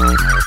Thank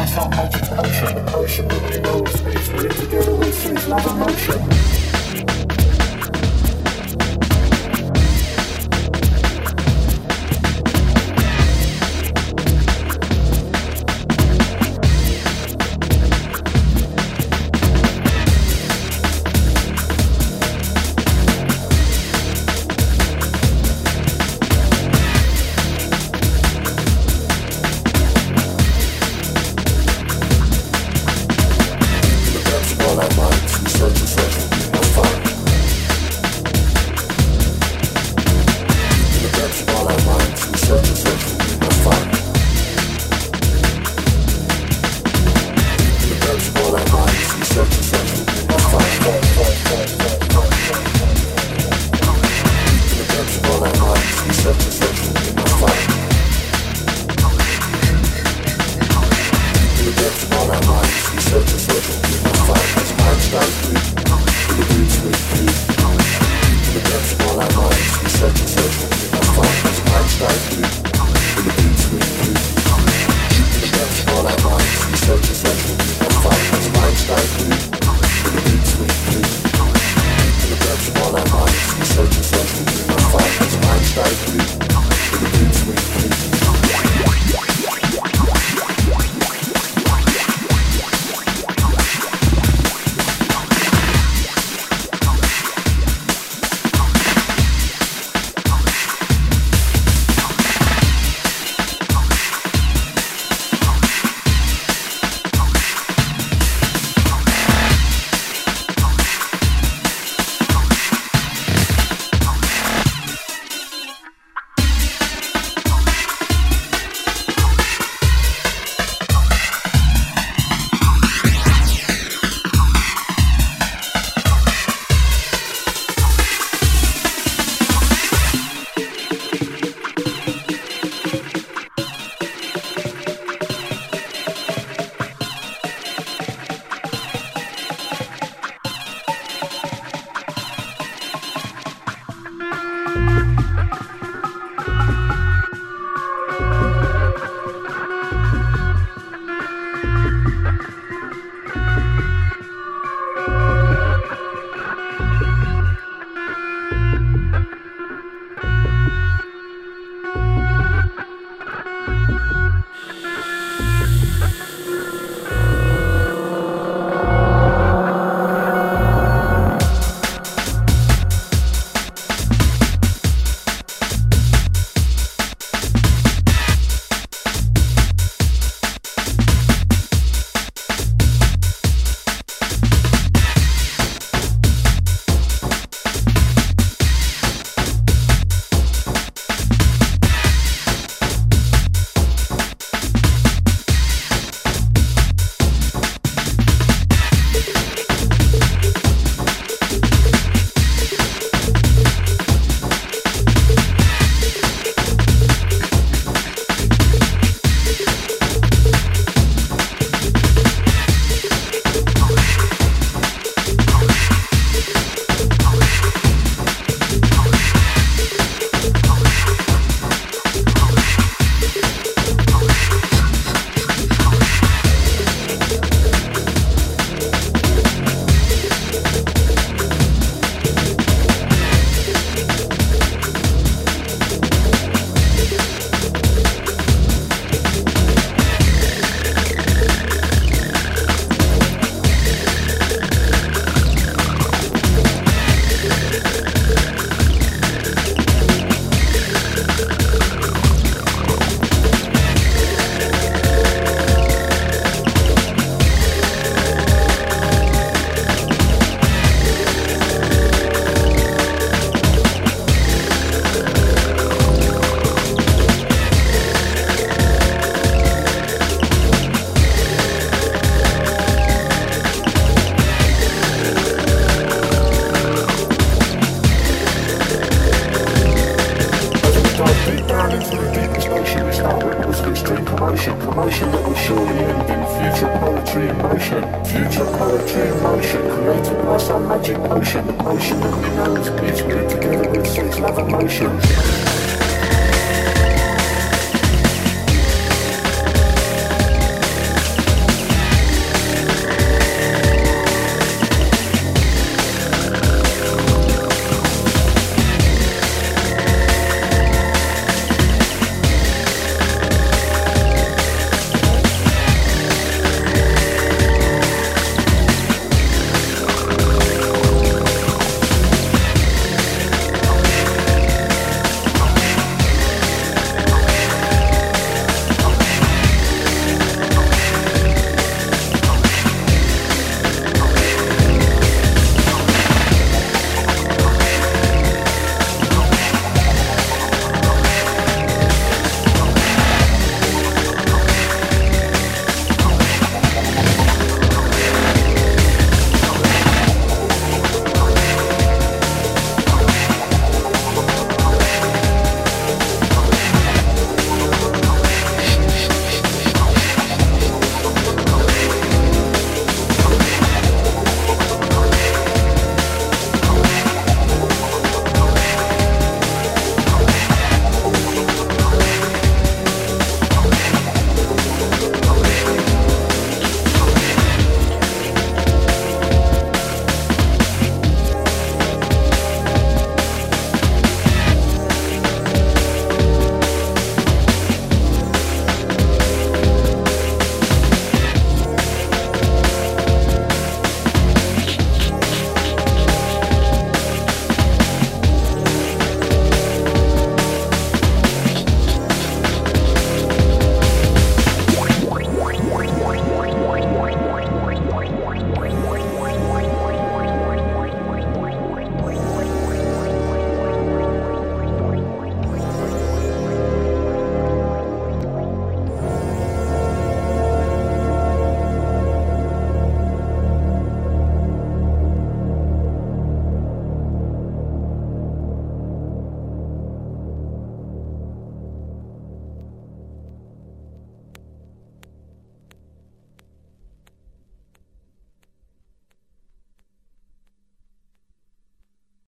啊！